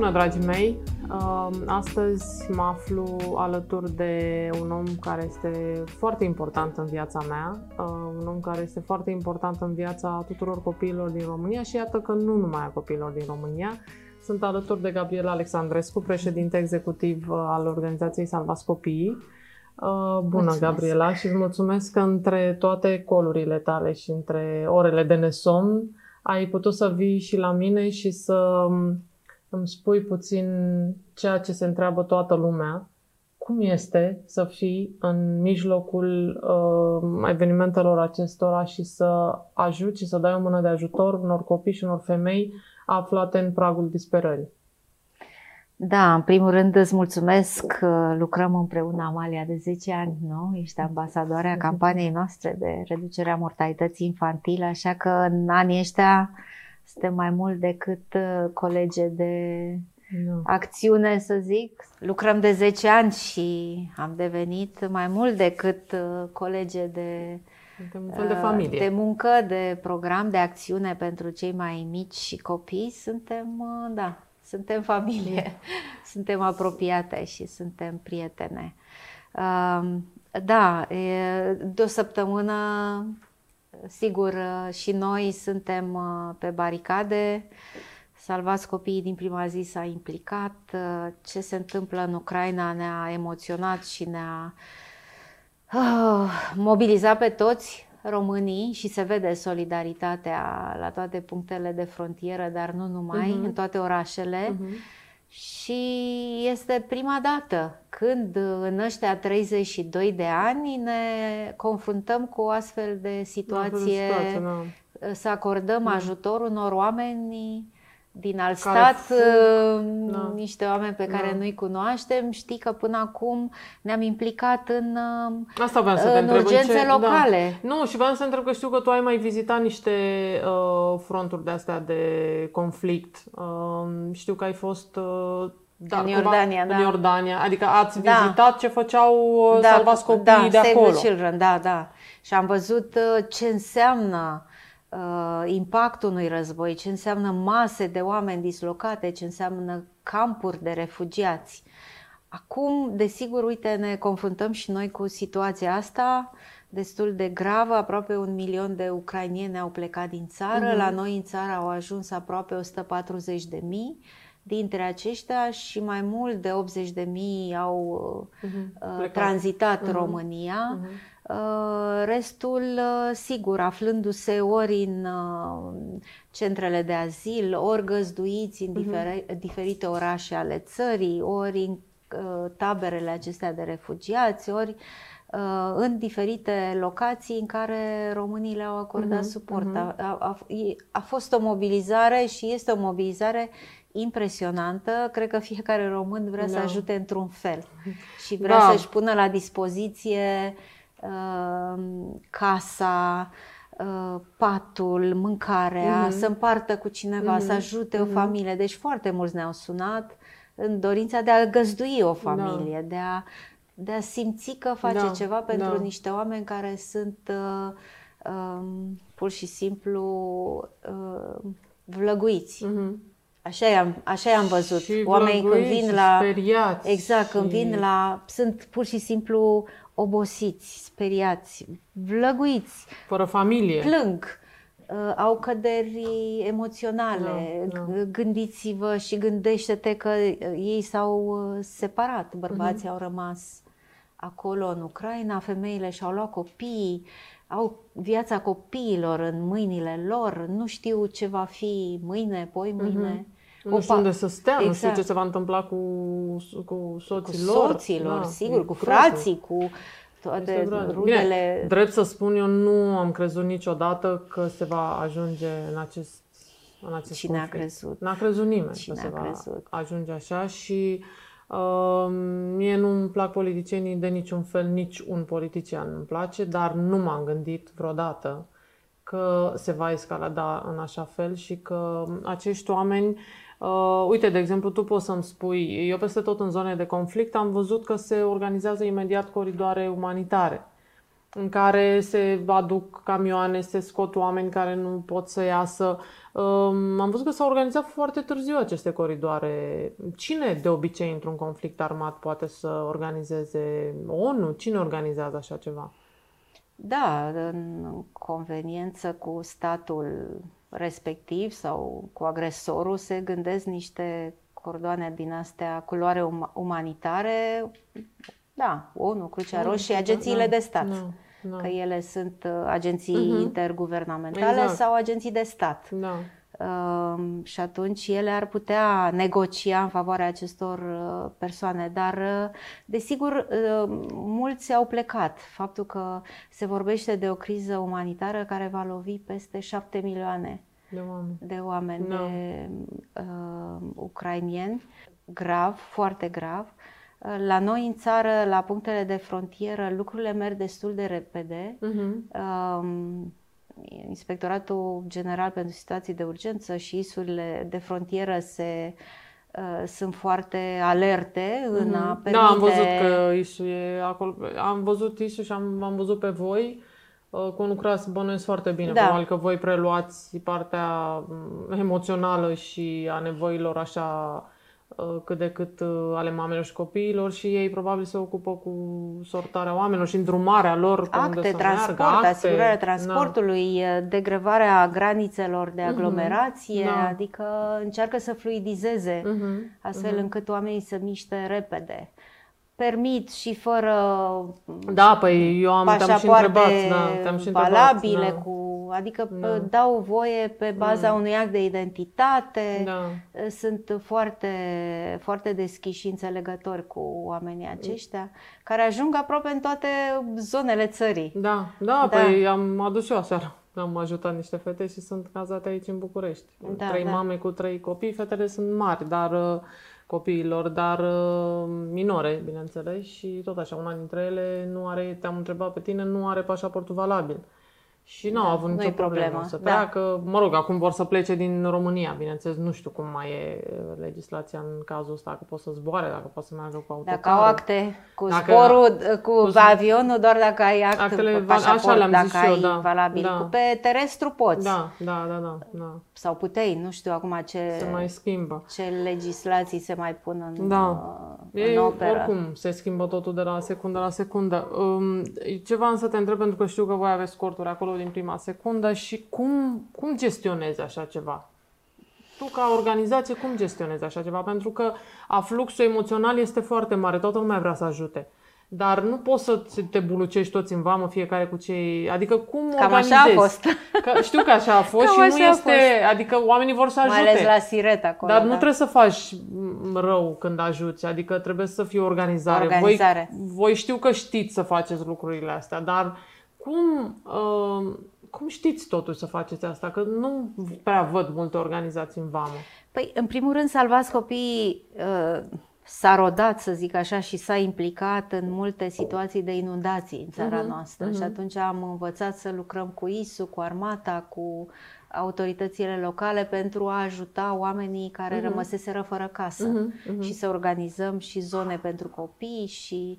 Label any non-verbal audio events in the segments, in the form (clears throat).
Bună, dragii mei! Astăzi mă aflu alături de un om care este foarte important în viața mea, un om care este foarte important în viața tuturor copiilor din România și iată că nu numai a copiilor din România. Sunt alături de Gabriel Alexandrescu, președinte executiv al organizației Salvați Copiii. Bună, mulțumesc. Gabriela, și îți mulțumesc că între toate colurile tale și între orele de nesomn ai putut să vii și la mine și să îmi spui puțin ceea ce se întreabă toată lumea. Cum este să fii în mijlocul uh, evenimentelor acestora și să ajuți și să dai o mână de ajutor unor copii și unor femei aflate în pragul disperării? Da, în primul rând îți mulțumesc că lucrăm împreună, Amalia, de 10 ani, nu? Ești ambasadoarea campaniei noastre de reducerea mortalității infantile, așa că în anii ăștia suntem mai mult decât uh, colege de nu. acțiune, să zic. Lucrăm de 10 ani și am devenit mai mult decât uh, colege de suntem un fel de uh, familie. De muncă, de program, de acțiune pentru cei mai mici și copii. Suntem, da, suntem familie, (laughs) suntem apropiate și suntem prietene. Da, de o săptămână, sigur, și noi suntem uh, pe baricade. Salvați copiii din prima zi s-a implicat. Uh, ce se întâmplă în Ucraina ne-a emoționat și ne-a uh, mobilizat pe toți românii și se vede solidaritatea la toate punctele de frontieră, dar nu numai, uh-huh. în toate orașele. Uh-huh. Și este prima dată când în ăștia 32 de ani ne confruntăm cu o astfel de situație, situație da. să acordăm da. ajutor unor oameni din alt stat, uh, da. niște oameni pe care da. nu-i cunoaștem. Știi că până acum ne-am implicat în, uh, Asta vreau să în te întreb, urgențe ce... Da. locale. Da. Nu, și vreau să întreb că știu că tu ai mai vizitat niște uh, fronturi de astea de conflict. Uh, știu că ai fost... Uh, da, în Iordania, da. În Iordania. Adică ați da. vizitat ce făceau uh, da, salvați copiii da, de acolo. Save the Children, da, da. Și am văzut uh, ce înseamnă uh, impactul unui război, ce înseamnă mase de oameni dislocate, ce înseamnă campuri de refugiați. Acum, desigur, uite, ne confruntăm și noi cu situația asta destul de gravă. Aproape un milion de ucrainieni au plecat din țară. Uh-huh. La noi în țară au ajuns aproape 140 de mii dintre aceștia și mai mult de 80 de mii au uh-huh. tranzitat uh-huh. România. Uh-huh. Uh, restul, uh, sigur, aflându-se ori în uh, centrele de azil, ori găzduiți în uh-huh. diferite orașe ale țării, ori în taberele acestea de refugiați, ori în diferite locații în care românii le-au acordat uh-huh, suport. Uh-huh. A, a, a fost o mobilizare și este o mobilizare impresionantă. Cred că fiecare român vrea da. să ajute într-un fel și vrea da. să-și pună la dispoziție uh, Ehm, casa, uh, patul, mâncarea, mm-hmm. să împartă cu cineva, mm-hmm. să ajute mm-hmm. o familie. Deci foarte mulți ne-au sunat în dorința de a găzdui o familie, da. de, a, de a simți că face da. ceva pentru da. niște oameni care sunt uh, um, pur și simplu uh, vlăguiți. Mm-hmm. Așa i-am, așa i-am văzut. Și Oamenii când vin la. Speriați exact, când vin la. Sunt pur și simplu obosiți, speriați, vlăguiți. Fără familie. Plâng. Uh, au căderi emoționale. No, no. Gândiți-vă și gândește-te că uh, ei s-au uh, separat. Bărbații uh-huh. au rămas acolo în Ucraina, femeile și-au luat copiii, au viața copiilor în mâinile lor, nu știu ce va fi mâine, poi mâine. Uh-huh. Nu știu unde să stea, exact. nu știu ce exact. se va întâmpla cu, cu soții cu lor. soții lor, da, sigur, cu frații, cu toate rudele. Bine, drept să spun, eu nu am crezut niciodată că se va ajunge în acest în acest Cine conflict. a crezut? N-a crezut nimeni Cine că se va crezut? ajunge așa și uh, mie nu-mi plac politicienii de niciun fel, nici un politician nu-mi place, dar nu m-am gândit vreodată că se va escalada în așa fel și că acești oameni Uh, uite, de exemplu, tu poți să-mi spui, eu peste tot în zone de conflict am văzut că se organizează imediat coridoare umanitare. În care se aduc camioane, se scot oameni care nu pot să iasă. Um, am văzut că s-au organizat foarte târziu aceste coridoare. Cine de obicei într-un conflict armat poate să organizeze ONU? Cine organizează așa ceva? Da, în conveniență cu statul respectiv sau cu agresorul se gândesc niște cordoane din astea culoare um- umanitare, da, ONU, Crucea Roșie, agențiile de stat. No, no. Că ele sunt uh, agenții uh-huh. interguvernamentale exact. sau agenții de stat. Da. Uh, și atunci ele ar putea negocia în favoarea acestor uh, persoane, dar uh, desigur uh, mulți au plecat. Faptul că se vorbește de o criză umanitară care va lovi peste șapte milioane de oameni, de, oameni, no. de uh, ucrainieni, grav, foarte grav. Uh, la noi în țară, la punctele de frontieră, lucrurile merg destul de repede. Uh-huh. Uh, Inspectoratul General pentru Situații de Urgență și isurile de frontieră se uh, sunt foarte alerte uh-huh. în a permite... Da, am văzut că ISU e acolo. Am văzut ISU și am, am văzut pe voi Uh, conlucrați bănuiesc foarte bine. Da. Probabil că voi preluați partea mm, emoțională și a nevoilor așa uh, cât de cât uh, ale mamelor și copiilor și ei probabil se ocupă cu sortarea oamenilor și îndrumarea lor pe acte, unde să transport, meargă, acte, asigurarea da. transportului, da. degrevarea granițelor de mhm. aglomerație, uh-huh. da. adică încearcă să fluidizeze uh-huh. astfel uh-huh. încât oamenii să miște repede permit și fără Da, păi eu am te-am și întrebat, da, te-am și întrebat, valabile da. cu adică da. dau voie pe baza da. unui act de identitate. Da. Sunt foarte foarte deschiși și înțelegători cu oamenii aceștia care ajung aproape în toate zonele țării. Da, da, da. păi am adus eu aseară. Am ajutat niște fete și sunt cazate aici în București. Da, trei da. mame cu trei copii, fetele sunt mari, dar uh, copiilor, dar uh, minore, bineînțeles, și tot așa, una dintre ele nu are, te-am întrebat pe tine, nu are pașaportul valabil. Și nu da, au avut nicio problemă, problemă să treacă. Da. Mă rog, acum vor să plece din România, bineînțeles, nu știu cum mai e legislația în cazul ăsta, dacă pot să zboare, dacă pot să meargă cu autocarul. Dacă au acte cu dacă, zborul, cu, cu avionul, doar dacă ai act actele, pașaport, așa le-am dacă zis ai eu, da, valabil. Da. Cu pe terestru poți. Da, da, da, da, da. Sau puteai, nu știu acum ce, se mai schimbă. ce legislații se mai pun în, da. Uh, în e, operă. Oricum, se schimbă totul de la secundă la secundă. Um, ceva însă te întreb, pentru că știu că voi aveți corturi acolo din prima secundă și cum, cum gestionezi așa ceva? Tu, ca organizație, cum gestionezi așa ceva? Pentru că afluxul emoțional este foarte mare, toată lumea vrea să ajute. Dar nu poți să te bulucești toți în vamă, fiecare cu cei... Adică cum Cam organizezi? așa a fost. Că, știu că așa a fost Cam și nu este... Adică oamenii vor să ajute. Mai ales la Siret acolo. Dar da. nu trebuie să faci rău când ajuți. Adică trebuie să fie organizare. Organizare. Voi, voi știu că știți să faceți lucrurile astea, dar cum... Uh, cum știți totuși să faceți asta? Că nu prea văd multe organizații în vamă. Păi, în primul rând, Salvați Copiii uh, s-a rodat, să zic așa, și s-a implicat în multe situații de inundații în țara uh-huh, noastră. Uh-huh. Și atunci am învățat să lucrăm cu ISU, cu armata, cu autoritățile locale pentru a ajuta oamenii care uh-huh. rămăseseră fără casă uh-huh, uh-huh. și să organizăm și zone pentru copii și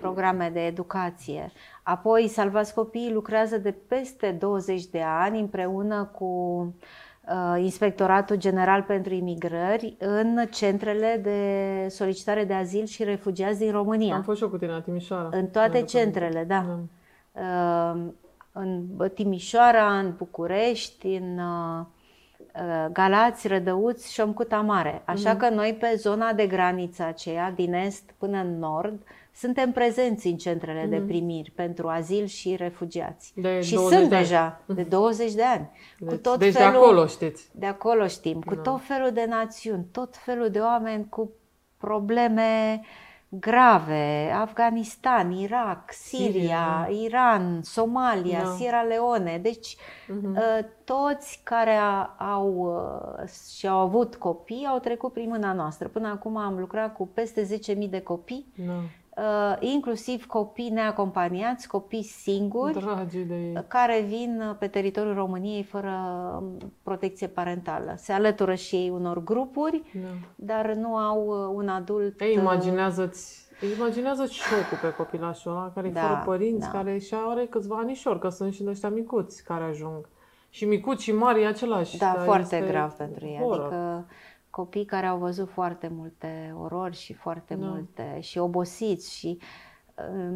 programe de educație. Apoi, Salvați Copiii lucrează de peste 20 de ani împreună cu uh, Inspectoratul General pentru Imigrări în centrele de solicitare de azil și refugiați din România. Am fost și eu cu tine la Timișoara. În toate centrele, da. da. Uh, în Timișoara, în București, în uh, Galați, Rădăuți și Șomcuta Mare. Așa mm-hmm. că noi pe zona de graniță aceea, din est până în nord, suntem prezenți în centrele mm-hmm. de mhm. primiri pentru azil și refugiați. De și sunt de deja de 20 de ani. Deci, cu tot deci felul, de acolo știți. De acolo știm. Cu no. tot felul de națiuni, tot felul de oameni cu probleme grave, Afganistan, Irak, Siria, Siria Iran, Somalia, no. Sierra Leone. Deci uh-huh. toți care au uh, și au avut copii au trecut prin mâna noastră. Până acum am lucrat cu peste 10.000 de copii no uh, inclusiv copii neacompaniați, copii singuri, de care vin pe teritoriul României fără um, protecție parentală. Se alătură și ei unor grupuri, da. dar nu au uh, un adult. Ei, uh, imaginează-ți Imaginează șocul pe copilașul ăla care da, e fără părinți, da. care și are câțiva anișori, că sunt și de ăștia micuți care ajung. Și micuți și mari e același. Da, foarte grav pentru ei. Horror. Adică copii care au văzut foarte multe orori și foarte da. multe și obosiți și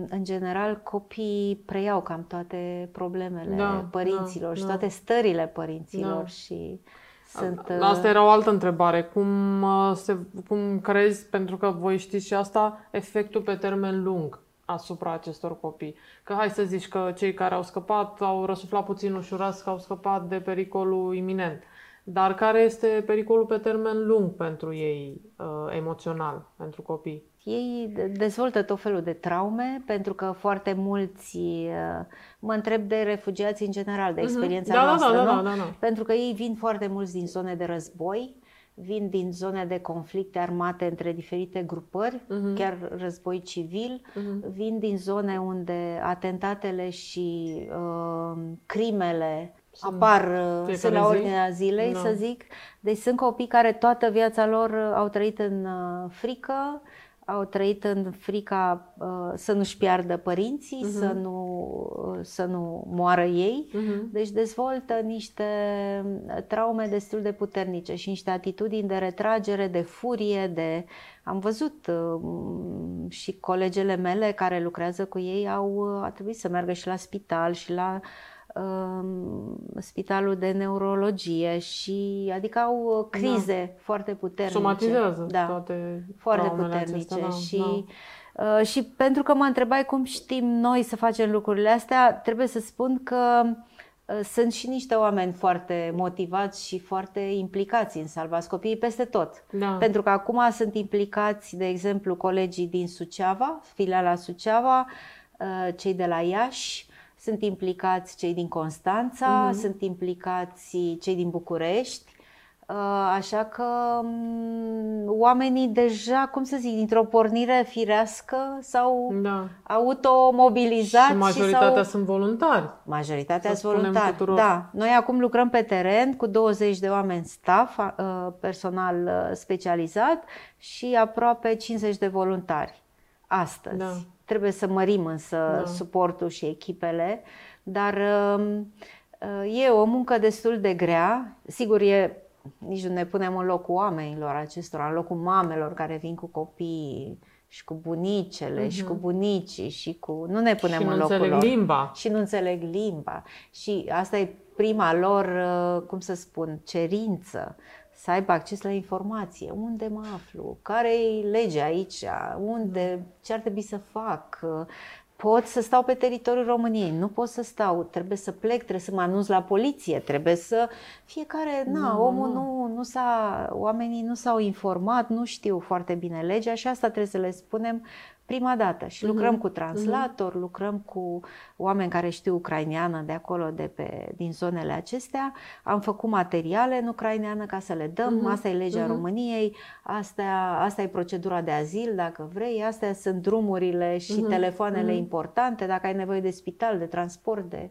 în general copiii preiau cam toate problemele da, părinților da, și da. toate stările părinților da. și sunt... Asta era o altă întrebare. Cum, uh, se, cum crezi, pentru că voi știți și asta, efectul pe termen lung asupra acestor copii? Că hai să zici că cei care au scăpat au răsuflat puțin ușurați că au scăpat de pericolul iminent. Dar care este pericolul pe termen lung pentru ei, uh, emoțional, pentru copii? Ei dezvoltă tot felul de traume, pentru că foarte mulți, uh, mă întreb de refugiați în general, de mhm. experiența da, noastră, da, da, nu? Da, da, da. Pentru că ei vin foarte mulți din zone de război, vin din zone de conflicte armate între diferite grupări, uh-huh. chiar război civil, uh-huh. vin din zone unde atentatele și uh, crimele sunt apar uh, sunt la ordinea zilei, no. să zic. Deci sunt copii care toată viața lor uh, au trăit în uh, frică, au trăit în frica uh, să nu-și piardă părinții, uh-huh. să, nu, uh, să nu moară ei. Uh-huh. Deci dezvoltă niște traume destul de puternice și niște atitudini de retragere, de furie, de... Am văzut uh, și colegele mele care lucrează cu ei au a trebuit să meargă și la spital și la Um, spitalul de neurologie și adică au uh, crize da. foarte puternice. Somatizează da, toate foarte puternice acestea, da, și da. Uh, și pentru că mă întrebai cum știm noi să facem lucrurile astea, trebuie să spun că uh, sunt și niște oameni foarte motivați și foarte implicați în salvați copiii peste tot. Da. Pentru că acum sunt implicați, de exemplu, colegii din Suceava, filiala Suceava, uh, cei de la Iași, sunt implicați cei din Constanța, uh-huh. sunt implicați cei din București, uh, așa că mm, oamenii deja, cum să zic, dintr-o pornire firească s-au da. automobilizat. Și majoritatea și sunt voluntari. Majoritatea sunt voluntari, tuturor. da. Noi acum lucrăm pe teren cu 20 de oameni staff, uh, personal uh, specializat și aproape 50 de voluntari astăzi. Da. Trebuie să mărim însă da. suportul și echipele, dar um, uh, e o muncă destul de grea. Sigur, e, nici nu ne punem în locul oamenilor acestora, în locul mamelor care vin cu copii și cu bunicele uh-huh. și cu mhm. bunicii și cu... Nu ne punem și în locul lor. limba. Și nu înțeleg limba. Și asta e prima lor, uh, cum să spun, cerință să aibă acces la informație. Unde mă aflu? Care e legea aici? Unde? Ce ar trebui să fac? Pot să stau pe teritoriul României, nu pot să stau, trebuie să plec, trebuie să mă anunț la poliție, trebuie să... Fiecare, na, nu, omul nu, nu s-a, oamenii nu s-au informat, nu știu foarte bine legea și asta trebuie să le spunem prima dată și lucrăm uh-huh. cu translator, uh-huh. lucrăm cu oameni care știu ucraineană de acolo, de pe, din zonele acestea. Am făcut materiale în ucraineană ca să le dăm, uh-huh. asta e legea uh-huh. României, asta, asta e procedura de azil, dacă vrei, astea sunt drumurile și uh-huh. telefoanele uh-huh. importante, dacă ai nevoie de spital, de transport, de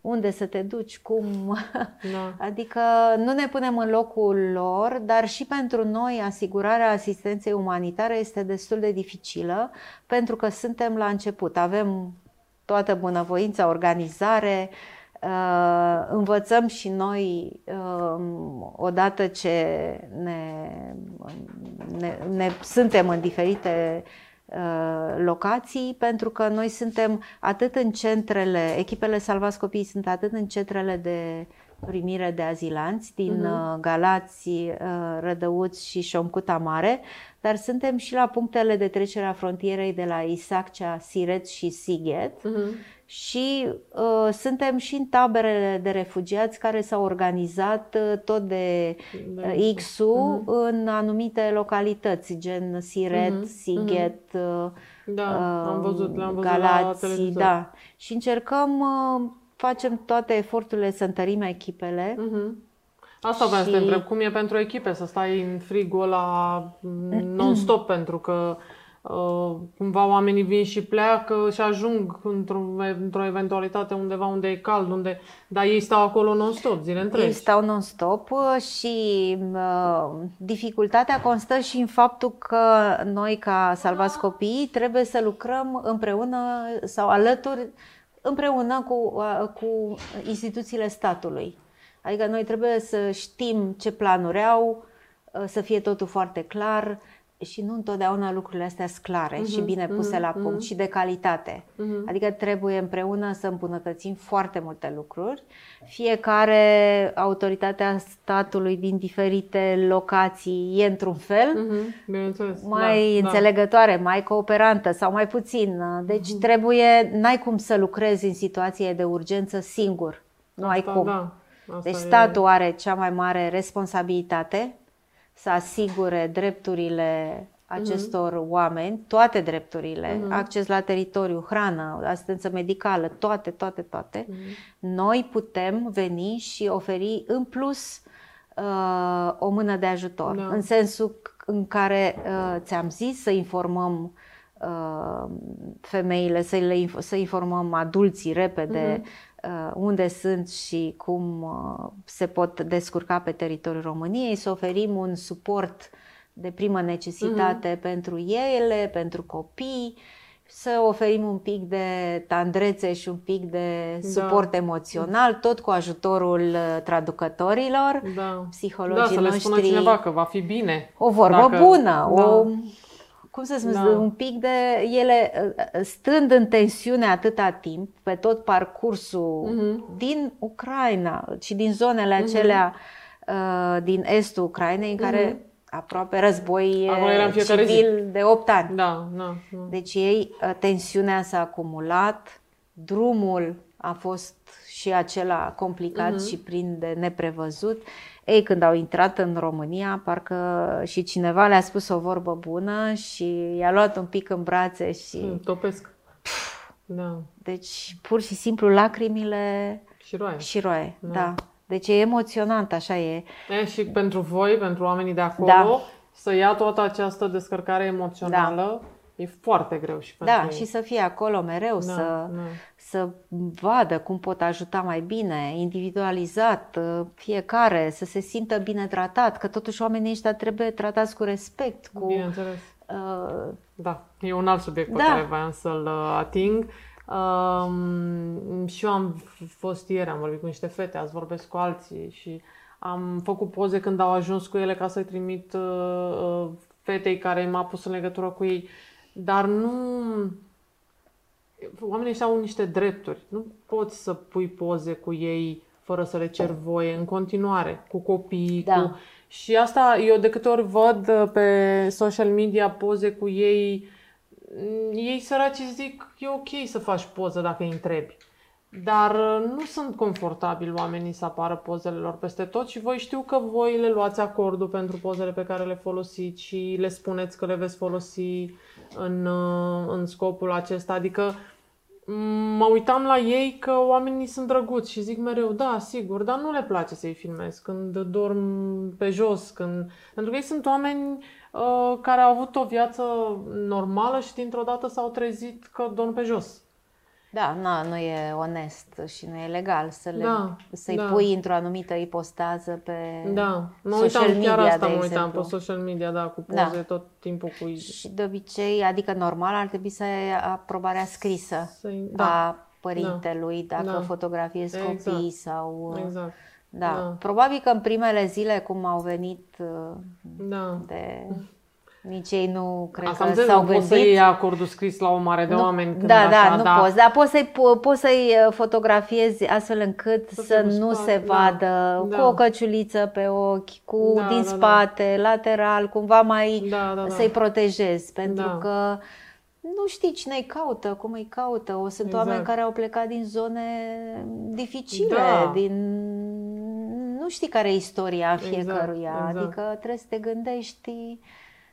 unde să te duci, cum. Da. (laughs) Adică nu ne punem în locul lor, dar și pentru noi asigurarea asistenței umanitare este destul de dificilă, pentru că suntem la început. Avem toată bunăvoința, organizare, uh, învățăm și noi uh, odată ce ne, ne, ne suntem în diferite Uh, locații, pentru că noi suntem atât în centrele, echipele Salvați Copiii sunt atât în centrele de primire de azilanți din uh-huh. Galați, uh, Rădăuți și Șomcuta Mare, dar suntem și la punctele de trecere a frontierei de la Isaccea, Siret și Sighet. Uh-huh și uh, suntem și în taberele de refugiați care s-au organizat uh, tot de uh, XU uh-huh. în anumite localități, gen Siret, uh-huh. Sighet, uh-huh. da, uh, am văzut, le-am văzut Galați, la da. Și încercăm, uh, facem toate eforturile să întărim echipele. Uh-huh. Asta vreau și... să te întreb, cum e pentru echipe să stai în frigul ăla non-stop, (clears throat) pentru că Uh, cumva oamenii vin și pleacă și ajung într-o, într-o eventualitate undeva unde e cald, unde, dar ei stau acolo non-stop, zile întregi. Ei stau non-stop uh, și uh, dificultatea constă și în faptul că noi ca Salvați Copiii trebuie să lucrăm împreună sau alături împreună cu, uh, cu instituțiile statului. Adică noi trebuie să știm ce planuri au, să fie totul foarte clar, și nu întotdeauna lucrurile astea sunt clare uh-huh, și bine puse uh-huh, la punct uh-huh. și de calitate. Uh-huh. Adică trebuie împreună să îmbunătățim foarte multe lucruri. Fiecare autoritatea statului din diferite locații e într-un fel, uh-huh, mai da, da. înțelegătoare, da. mai cooperantă sau mai puțin. Deci uh-huh. trebuie, n-ai cum să lucrezi în situație de urgență singur. Nu Asta, ai cum. Da. Asta deci statul e... are cea mai mare responsabilitate să asigure drepturile acestor uh-huh. oameni, toate drepturile, uh-huh. acces la teritoriu, hrană, asistență medicală, toate, toate, toate, uh-huh. noi putem veni și oferi în plus uh, o mână de ajutor. Da. În sensul în care uh, ți-am zis să informăm uh, femeile, să, le, să informăm adulții repede, uh-huh Uh, unde sunt și cum uh, se pot descurca pe teritoriul României, să oferim un suport de primă necesitate uh-huh. pentru ele, pentru copii, să oferim un pic de tandrețe și un pic de da. suport da. emoțional, tot cu ajutorul uh, traducătorilor, da. psihologii da, să le noștri. spună cineva că va fi bine. O vorbă dacă... bună, da. o cum să spun, da. un pic de ele stând în tensiune atâta timp pe tot parcursul uh-huh. din Ucraina și din zonele uh-huh. acelea uh, din estul Ucrainei în uh-huh. care aproape război civil zi. de 8 ani. Da, da, da. Deci ei uh, tensiunea s-a acumulat, drumul a fost și acela complicat uh-huh. și plin de neprevăzut. Ei, când au intrat în România, parcă și cineva le-a spus o vorbă bună și i-a luat un pic în brațe și... Mm, topesc. Da. Deci, pur și simplu, lacrimile... Și roaie. Și roaie, da. da. Deci e emoționant, așa e. e. Și pentru voi, pentru oamenii de acolo, da. să ia toată această descărcare emoțională... Da E foarte greu și pentru Da, ei. și să fie acolo mereu, da, să, da. Să vadă cum pot ajuta mai bine, individualizat, uh, fiecare, să se simtă bine tratat, că totuși oamenii ăștia trebuie tratați cu respect. Cu, Bineînțeles. Uh, da, e un alt subiect da. pe care voiam să-l uh, ating. Um, și eu am fost ieri, am vorbit cu niște fete, azi vorbesc cu alții și am făcut poze când au ajuns cu ele ca să-i trimit uh, uh fetei care m-a pus în legătură cu ei. Uh, dar nu... Oamenii ăștia au niște drepturi. Nu poți să pui poze cu ei fără să le cer voie în continuare, cu copii, da. cu... Și asta, eu de câte ori văd uh, pe social media poze cu ei, mm, ei săraci zic, e ok să faci poză dacă îi întrebi. Dar uh, nu sunt confortabili oamenii să apară pozele lor peste tot și voi știu că voi le luați acordul pentru pozele pe care le folosiți și le spuneți că le veți folosi în, uh, în scopul acesta. Adică mă uitam la ei că oamenii sunt drăguți și zic mereu, da, sigur, dar nu le place să-i filmez când dorm pe jos, când... pentru că ei sunt oameni uh, care au avut o viață normală și dintr-o dată s-au trezit că dorm pe jos. Da, na, nu e onest și nu e legal să le, da, să-i da. pui într-o anumită ipostază pe da. mă social uitam, media, chiar asta de mă exemplu. uitam pe social media, da, cu poze da. tot timpul cu... Și de obicei, adică normal, ar trebui să ai aprobarea scrisă să da. a părintelui, da. dacă da. fotografiezi exact. copii sau... Exact. Da. da. Probabil că în primele zile, cum au venit da. de (laughs) nici ei nu cred Asta că s-au gândit. poți să iei acordul scris la o mare de nu, oameni. Când da, așa, da, nu da. poți. Dar poți să-i, poți să-i uh, fotografiezi astfel încât să, să nu se da, vadă, da. cu o căciuliță pe ochi, cu da, din da, spate, da. lateral, cumva mai da, da, da. să-i protejezi. Pentru da. că nu știi cine îi caută, cum îi caută. O sunt exact. oameni care au plecat din zone dificile, da. din nu știi care e istoria exact, fiecăruia. Exact. Adică trebuie să te gândești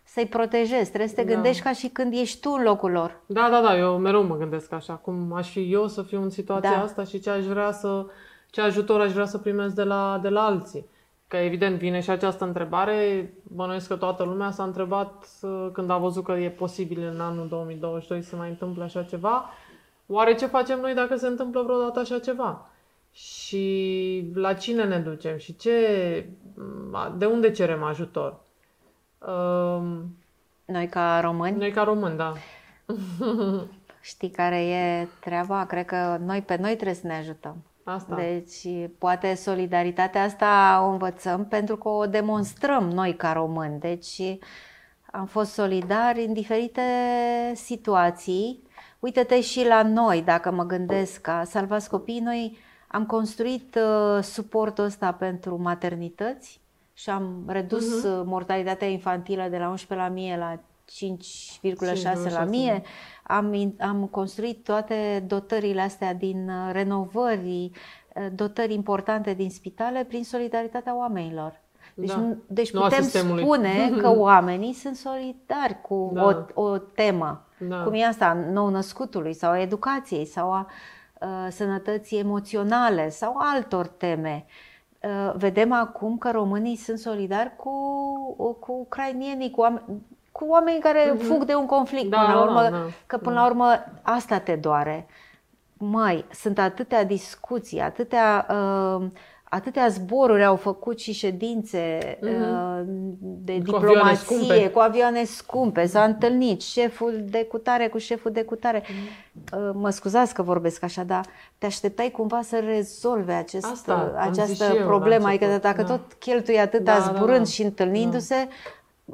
să-i protejezi. Trebuie să te da. gândești ca și când ești tu în locul lor. Da, da, da, eu mereu mă gândesc așa, cum aș fi eu să fiu în situația da. asta și ce aș vrea să, ce ajutor aș vrea să primesc de la, de la alții. Că evident vine și această întrebare, bănuiesc că toată lumea s-a întrebat uh, când a văzut că e posibil în anul 2022 să mai întâmple așa ceva, oare ce facem noi dacă se întâmplă vreodată așa ceva? Și la cine ne ducem și ce, de unde cerem ajutor? Um, noi ca români? Noi ca români, da. Știi care e treaba? Cred că noi pe noi trebuie să ne ajutăm. Asta. Deci, poate solidaritatea asta o învățăm pentru că o demonstrăm noi ca români. Deci, am fost solidari în diferite situații. Uite-te și la noi, dacă mă gândesc ca Salvați Copiii, noi am construit uh, suportul ăsta pentru maternități și am redus uh-huh. mortalitatea infantilă de la 11 la 1000 la 5,6 la 1000. Am, am construit toate dotările astea din uh, renovări, uh, dotări importante din spitale prin solidaritatea oamenilor. Deci, da. deci nu putem spune (laughs) că oamenii sunt solidari cu da. o, o temă, da. cum e asta, nou născutului sau a educației sau a uh, sănătății emoționale sau altor teme. Uh, vedem acum că românii sunt solidari cu, cu ucrainienii, cu oameni, cu oamenii care uh-huh. fug de un conflict da, până la urmă, da, da, că până da. la urmă asta te doare. Mai, sunt atâtea discuții, atâtea, uh, atâtea zboruri au făcut și ședințe uh-huh. uh, de cu diplomație, avioane cu avioane scumpe, s-a întâlnit șeful de cutare cu șeful de cutare. Uh-huh. Uh, mă scuzați că vorbesc așa, dar te așteptai cumva să rezolve acest, Asta, această problemă, adică dacă da. tot cheltui atâta da, zburând da, da. și întâlnindu-se, da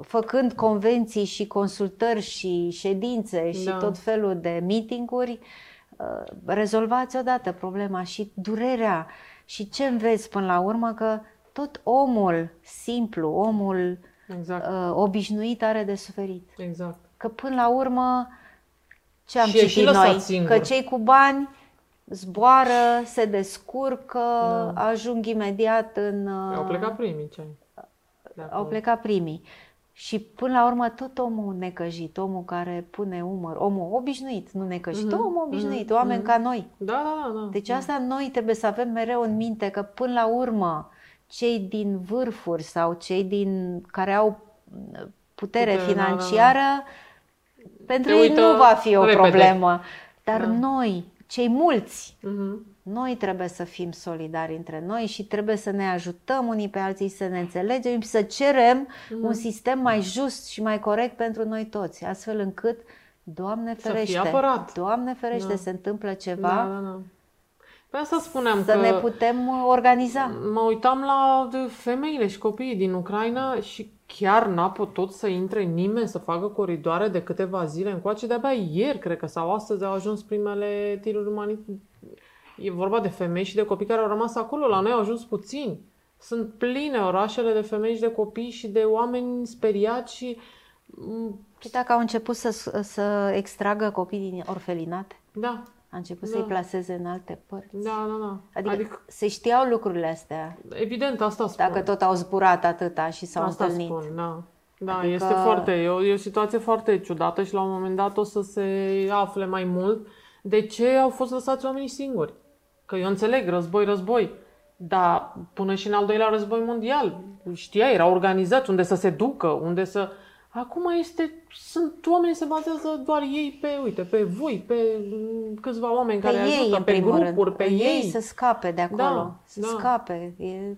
făcând convenții și consultări și ședințe și da. tot felul de meetinguri, uh, rezolvați odată problema și durerea. Și ce înveți până la urmă? Că tot omul simplu, omul exact. uh, obișnuit are de suferit. Exact. Că până la urmă, ce am și citit noi? Singur. Că cei cu bani zboară, se descurcă, da. ajung imediat în... Uh, au plecat primii cei. Au plecat primii. Și până la urmă tot omul necăjit, omul care pune umăr, omul obișnuit, nu necăjit, mm-hmm. omul obișnuit, mm-hmm. oameni mm-hmm. ca noi. Da, da, da, da. Deci asta da. noi trebuie să avem mereu în minte că până la urmă cei din vârfuri sau cei din care au putere, putere financiară, da, da. pentru Te ei nu va fi o repede. problemă. Dar da. noi, cei mulți, mm-hmm noi trebuie să fim solidari între noi și trebuie să ne ajutăm unii pe alții să ne înțelegem și să cerem mm. un sistem mai just și mai corect pentru noi toți, astfel încât, Doamne ferește, Doamne ferește, da. se întâmplă ceva. Da, da, da. Pe asta spuneam să că ne putem uh, organiza. Mă uitam la femeile și copiii din Ucraina și chiar n-a putut să intre nimeni să facă coridoare de câteva zile încoace. De-abia ieri, cred că, sau astăzi au ajuns primele tiruri umanitare E vorba de femei și de copii care au rămas acolo. La noi au ajuns puțini. Sunt pline orașele de femei și de copii și de oameni speriați și... Mm, și dacă au început să, să extragă copii din orfelinate? Da. A început da. să-i placeze în alte părți. Da, da, da. Adică, adică se știau lucrurile astea. Evident, asta spun. Dacă tot au zburat atâta și s-au asta întâlnit. Spun, da. Da, adică... este foarte, e o, e o situație foarte ciudată și la un moment dat o să se afle mai mult de ce au fost lăsați oamenii singuri. Că eu înțeleg, război, război. Dar până și în al doilea război mondial, știa, era organizat unde să se ducă, unde să... Acum este, sunt oameni se bazează doar ei pe, uite, pe voi, pe câțiva oameni pe care ei, ajută, pe grupuri, rând. pe ei. ei. să scape de acolo, da, să da. scape. E...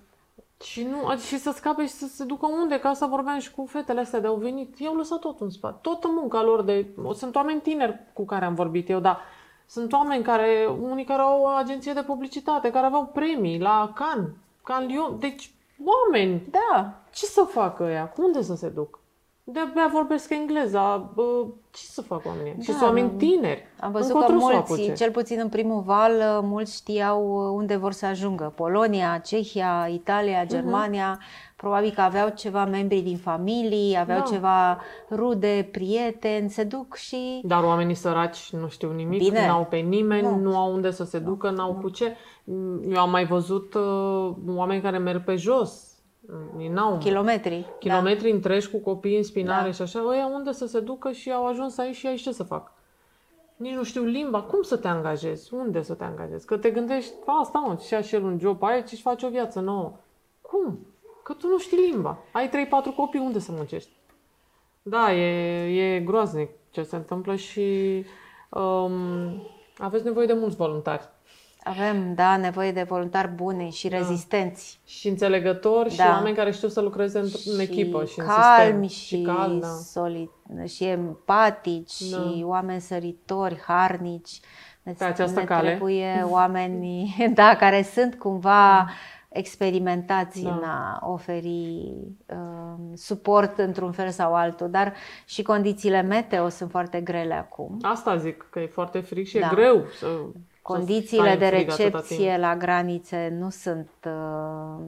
Și, nu, și să scape și să se ducă unde, ca asta vorbeam și cu fetele astea de au venit. I-au lăsat tot în spate, toată munca lor de... Sunt oameni tineri cu care am vorbit eu, dar sunt oameni care, unii care au o agenție de publicitate, care aveau premii la Cannes, Cannes Lyon. Deci, oameni! Da. Ce să facă ea? Unde să se duc? De-abia vorbesc engleza. Bă, ce să fac oamenii? Da, și sunt oameni tineri. Am văzut că mulți, cel puțin în primul val, mulți știau unde vor să ajungă. Polonia, Cehia, Italia, mhm. Germania. Uh-huh probabil că aveau ceva membri din familie, aveau da. ceva rude, prieteni, se duc și... Dar oamenii săraci nu știu nimic, Bine. n-au pe nimeni, nu. nu au unde să se ducă, n-au nu. cu ce. Eu am mai văzut uh, oameni care merg pe jos, N-au kilometri. Kilometri da. întregi cu copii în spinare da. și așa. Ăia unde să se ducă și au ajuns aici și aici ce să fac? Nici nu știu limba. Cum să te angajezi? Unde să te angajezi? Că te gândești, asta mă, și așa un job aici și faci o viață nouă. Cum? Că tu nu știi limba. Ai 3-4 copii, unde să muncești? Da, e, e groaznic ce se întâmplă și um, aveți nevoie de mulți voluntari. Avem, da, nevoie de voluntari buni și da. rezistenți. Și înțelegători da. și oameni care știu să lucreze în, în echipă și calmi în sistem. Și, și calmi, da. solid, și empatici da. și oameni săritori, harnici. Pe această ne cale. trebuie oameni (laughs) da, care sunt cumva experimentați da. în a oferi uh, suport într-un fel sau altul, dar și condițiile meteo sunt foarte grele acum. Asta zic, că e foarte frig și da. e greu să Condițiile de recepție la granițe nu sunt uh,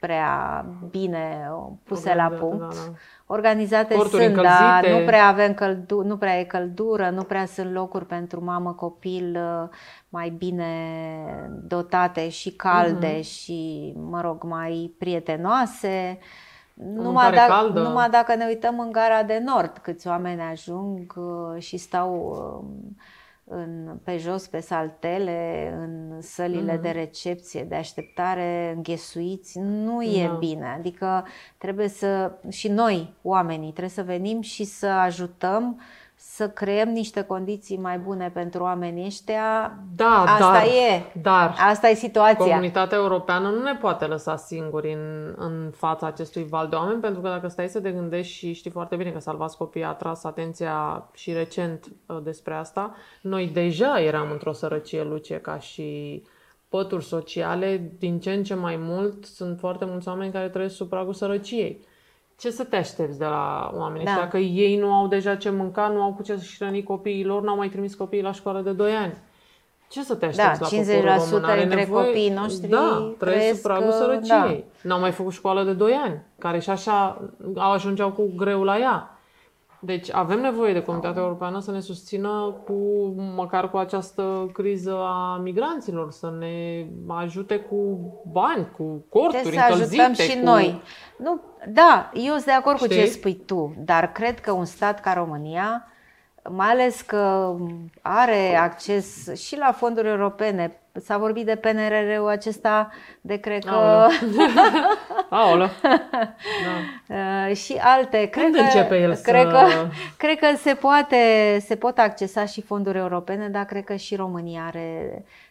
prea bine puse la punct. Da, da. Organizate Porturi sunt, dar nu prea avem căldu- nu prea e căldură, nu prea sunt locuri pentru mamă copil uh, mai bine dotate și calde uh-huh. și, mă rog, mai prietenoase. Numai, dacă, numai dacă ne uităm în gara de nord, câți oameni ajung uh, și stau uh, în, pe jos, pe saltele, în sălile mm-hmm. de recepție, de așteptare, înghesuiți, nu e no. bine. Adică trebuie să, și noi, oamenii, trebuie să venim și să ajutăm să creăm niște condiții mai bune pentru oamenii ăștia. Da, Asta dar, e. Dar Asta e situația. Comunitatea europeană nu ne poate lăsa singuri în, în fața acestui val de oameni, pentru că dacă stai să te gândești și știi foarte bine că Salvați Copii a tras atenția și recent uh, despre asta, noi deja eram într-o sărăcie luce ca și pături sociale, din ce în ce mai mult sunt foarte mulți oameni care trăiesc sub pragul sărăciei ce să te aștepți de la oameni da. Dacă ei nu au deja ce mânca, nu au cu ce să-și hrăni copiii lor, n-au mai trimis copiii la școală de 2 ani. Ce să te aștepți da, la 50% poporul dintre nevoie... copiii noștri da, trăiesc sub pragul sărăciei. Da. N-au mai făcut școală de 2 ani, care și așa au ajungeau cu greu la ea. Deci avem nevoie de Comunitatea Europeană să ne susțină cu măcar cu această criză a migranților, să ne ajute cu bani, cu corturi Trebuie să ajutăm și cu... noi. Nu, da, eu sunt de acord Știi? cu ce spui tu, dar cred că un stat ca România, mai ales că are acces și la fonduri europene, S-a vorbit de PNRR-ul acesta de cred că... Aolă. (laughs) da. Uh, și alte. Cred Când că, începe el cred să... Că, cred că se, poate, se pot accesa și fonduri europene, dar cred că și România are Uh,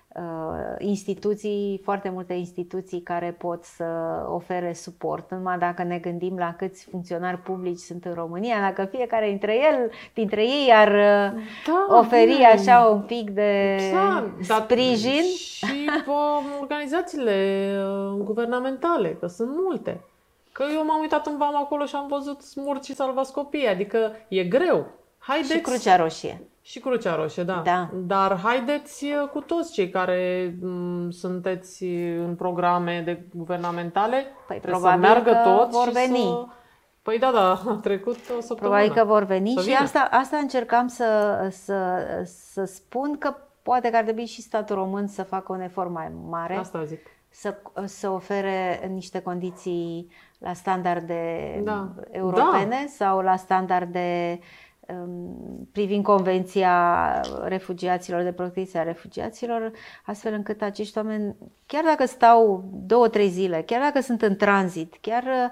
instituții, foarte multe instituții care pot să ofere suport. Numai dacă ne gândim la câți funcționari publici sunt în România, dacă fiecare dintre, el, dintre ei ar uh, da, oferi bine. așa un pic de da, sprijin. Și organizațiile uh, guvernamentale, că sunt multe. Că eu m-am uitat în vam acolo și am văzut smurci și salvați copii, adică e greu. Haideți... Și Crucea Roșie. Și Crucea Roșie, da. da. Dar haideți uh, cu toți cei care m- mm, sunteți în programe de guvernamentale păi, probabil să meargă că toți vor veni. Să... Păi da, da, a trecut o săptămână. Probabil că vor veni să și asta, asta încercam să, să, să spun că poate că ar trebui și statul român să facă un efort mai mare. Asta zic. Să, să ofere niște condiții la standarde da. europene da. sau la standarde privind Convenția refugiaților, de protecție a refugiaților, astfel încât acești oameni, chiar dacă stau două, trei zile, chiar dacă sunt în tranzit, chiar Uh,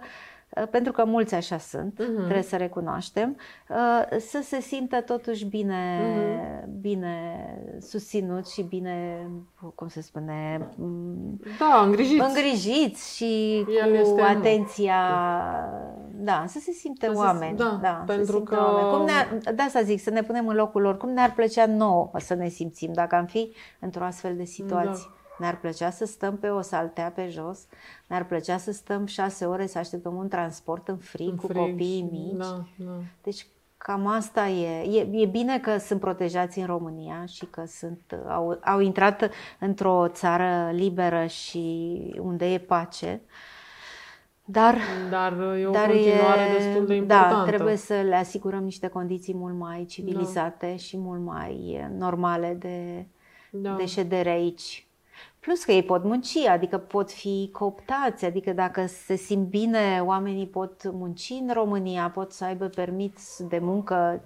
pentru că mulți așa sunt, uh-huh. trebuie să recunoaștem, uh, să se simtă totuși bine, uh-huh. bine susținut și bine, cum se spune, da, îngrijiți, îngrijiți și El cu atenția, da, să se simte să oameni. Se, da, da, pentru că... Oameni. Cum ne da, să zic, să ne punem în locul lor, cum ne-ar plăcea nouă să ne simțim dacă am fi într-o astfel de situație. Da. Ne-ar plăcea să stăm pe o saltea pe jos, ne-ar plăcea să stăm șase ore să așteptăm un transport în frig, în cu frig copiii mici. Da, da. Deci cam asta e. e. E bine că sunt protejați în România și că sunt, au, au intrat într-o țară liberă și unde e pace. Dar, dar e o dar continuare e, destul de da, importantă. Da, trebuie să le asigurăm niște condiții mult mai civilizate da. și mult mai normale de, da. de ședere aici. Plus că ei pot munci, adică pot fi cooptați, adică dacă se simt bine, oamenii pot munci în România, pot să aibă permis de muncă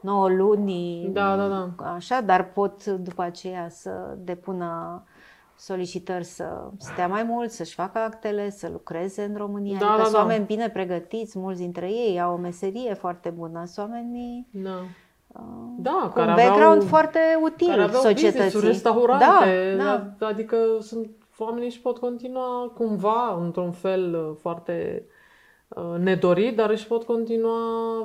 9 luni, da, da, da. așa, dar pot după aceea să depună solicitări să stea mai mult, să-și facă actele, să lucreze în România. Da, adică da, sunt da. oameni bine pregătiți, mulți dintre ei au o meserie foarte bună. Sunt oamenii Da. Uh, Da, cu un care background aveau, foarte util care aveau societății. business-uri, restaurante, Da, da. adică sunt oamenii își pot continua cumva, într-un fel uh, foarte uh, nedorit, dar își pot continua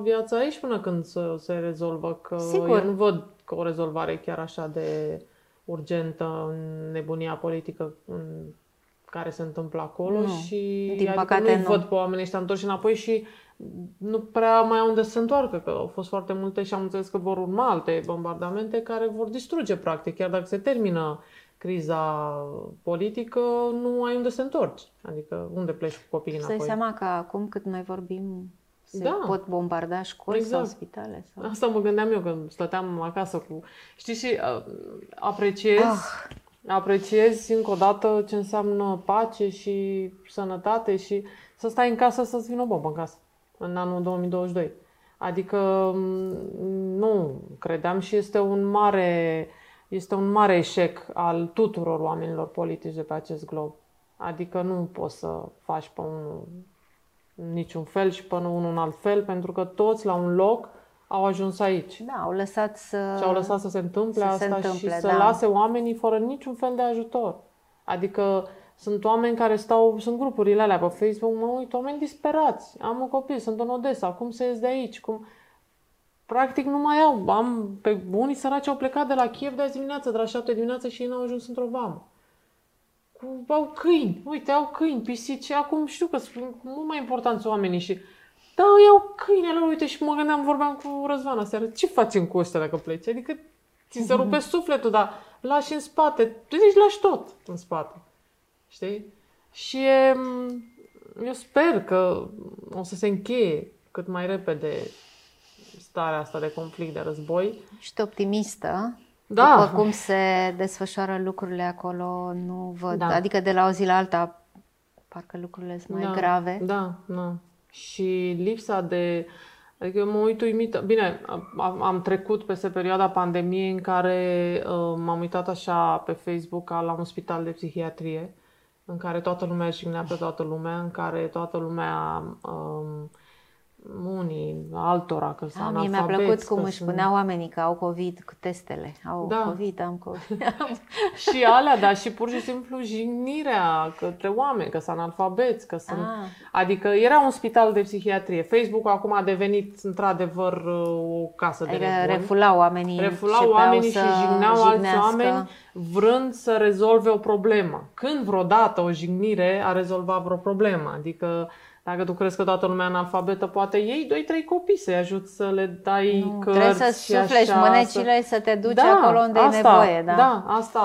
viața aici până când să se rezolvă. Că Sigur. eu nu văd că o rezolvare chiar așa de urgentă în nebunia politică în care se întâmplă acolo Nu. și Din adică păcate, nu nu. văd pe oamenii ăștia întorși înapoi și nu prea mai au unde să se întoarcă, că au fost foarte multe și am înțeles că vor urma alte bombardamente care vor distruge practic, chiar dacă se termină criza politică, nu ai unde să te întorci. Adică unde pleci cu copiii Să-i înapoi? seama că acum cât noi vorbim se Da. pot bombarda școli Exact. sau spitale. Sau... Asta mă gândeam eu când stăteam acasă cu... Știi și uh, apreciez, Ah. apreciez încă o dată ce înseamnă pace și sănătate și să stai în casă să-ți vină o bombă în casă în anul 2022. Adică m, nu, credeam și este un mare, este un mare eșec al tuturor oamenilor politici de pe acest glob. Adică nu poți să faci pe unul în niciun fel și până unul în alt fel, pentru că toți la un loc au ajuns aici. Da, au lăsat să... Și au lăsat să se întâmple să asta se întâmple, și să da. lase oamenii fără niciun fel de ajutor. Adică sunt oameni care stau, sunt grupurile alea pe Facebook, mă uit, oameni disperați. Am un copil, sunt în Odessa, cum să ies de aici? Cum... Practic nu mai au. Am, pe unii săraci au plecat de la Kiev de azi dimineață, de la 7 dimineață și ei n-au ajuns într-o vamă. Cu, au câini, uite, au câini, pisici. Acum știu că sunt mult mai importanți oamenii și da, iau câinele, uite, și mă gândeam, vorbeam cu Răzvan aseară, ce facem cu ăștia dacă pleci? Adică ți se rupe sufletul, dar lași în spate, tu zici lași tot în spate, știi? Și e, eu sper că o să se încheie cât mai repede starea asta de conflict, de război. Ești optimistă. Da. După cum se desfășoară lucrurile acolo, nu văd. Da. Adică de la o zi la alta, parcă lucrurile sunt mai da, grave. Da, da. Și lipsa de... Adică eu mă uit uimită. Bine, am, am trecut peste perioada pandemiei în care uh, m-am uitat așa pe Facebook ca la un spital de psihiatrie, în care toată lumea jignea pe toată lumea, în care toată lumea... Um, unii, altora, că sunt Da, mie mi-a analfabeți, plăcut cum că își sunt- spuneau oamenii că au COVID cu testele. Au Da. COVID, am COVID. (laughs) și alea, dar și pur și simplu jignirea către oameni, că sunt analfabeți, că sunt... Ah. Adică era un spital de psihiatrie. Facebook acum a devenit într-adevăr o casă de Adică nebuni. refulau oamenii. Refulau începeau oamenii să și jigneau alți jignească. oameni vrând să rezolve o problemă. Când vreodată o jignire a rezolvat vreo problemă. Adică dacă tu crezi că toată lumea e analfabetă, poate iei doi, trei copii să-i ajuți să le dai Nu, cărți trebuie să și suflești așa, mânecile să te duci acolo unde asta, e nevoie. Da? da, asta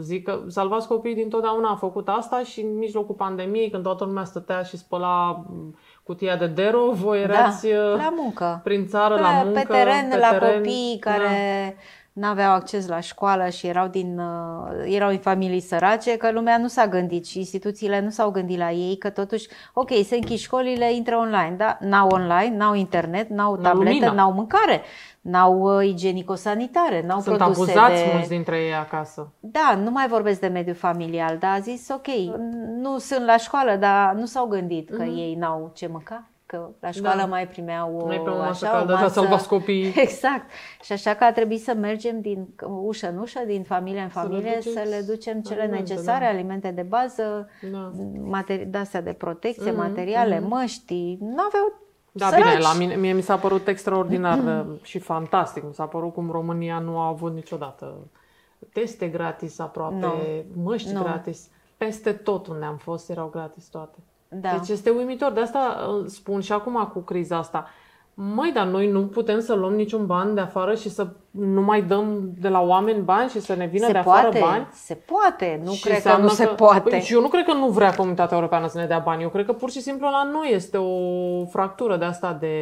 zic că Salvați Copiii dintotdeauna a făcut asta și în mijlocul pandemiei, când toată lumea stătea și spăla m, cutia de dero, voi erați uh, la muncă. prin țară, pe, la muncă, pe teren, pe la teren. copii care nu aveau acces la școală și erau, din, uh, erau în familii sărace, că lumea nu s-a gândit și instituțiile nu s-au gândit la ei, că totuși, ok, se închid școlile, intră online, da? N-au online, n-au internet, n-au N-au tabletă, lumină. n-au mâncare, n-au uh, igienico-sanitare, n-au Sunt produse abuzați de... mulți dintre ei acasă. Da, nu mai vorbesc de mediul familial, dar a zis, ok, nu sunt la școală, dar nu s-au gândit că ei n-au ce măca, că la școală Mhm. Da. mai primeau o, Mai pe o masă așa, o caldă, dar salvați copiii. (laughs) Exact. Și așa că a trebuit să mergem din ușă în ușă, din familie în Să le familie, să duceți le ducem cele alimente, necesare, da. alimente de bază, Da. materi- de-astea de protecție, Mhm, materiale, măști, nu aveau Da, săraci. bine, la mine, mie mi s-a părut extraordinar uh, și fantastic. Mi s-a părut cum România nu a avut niciodată teste gratis aproape, Nu. măști Nu. gratis. Peste tot unde am fost erau gratis toate. Da. Deci este uimitor. De asta uh, spun și acum cu criza asta. Măi, dar noi nu putem să luăm niciun ban de afară și să nu mai dăm de la oameni bani și să ne vină se de afară poate, bani? se poate, nu Și cred că înseamnă nu se poate. Păi, și eu nu cred că nu vrea Comunitatea Europeană să ne dea bani. Eu cred că pur și simplu la noi este o fractură de asta de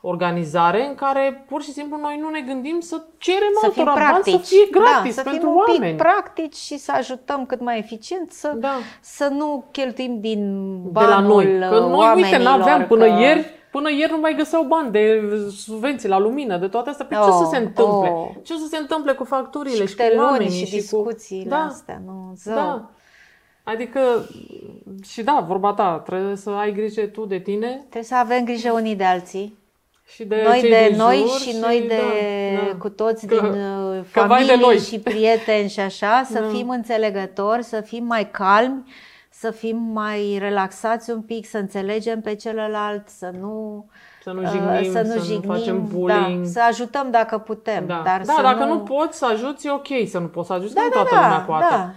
organizare în care pur și simplu noi nu ne gândim să cerem să fim altora bani practici. să fie gratis da, să pentru fim un oameni. pic practici și să ajutăm cât mai eficient, să, Da. să nu cheltuim din de la banul noi. Că noi, uite, oamenilor, n-aveam până că... ieri, Până ieri nu mai găseau bani de subvenții la lumină, de toate astea. Pe păi oh, ce să se întâmple? Oh. Ce să se întâmple cu facturile și, și cu oamenii? și, și discuțiile cu... da, astea, nu? Zău. Da. Adică, și da, vorba ta, trebuie să ai grijă tu de tine. Trebuie să avem grijă unii de alții. Și de noi de noi și, și noi de da, da. cu toți că, din uh, familie de noi. și prieteni și așa, să da. fim înțelegători, să fim mai calmi, să fim mai relaxați un pic, să înțelegem pe celălalt, să nu să nu uh, jignim, să nu, să jignim, nu facem da, bullying. Da, să ajutăm dacă putem. Da, dar da să dacă nu... nu poți să ajuți, e ok să nu poți să ajuți, da, nu da, toată da, lumea poate. Da.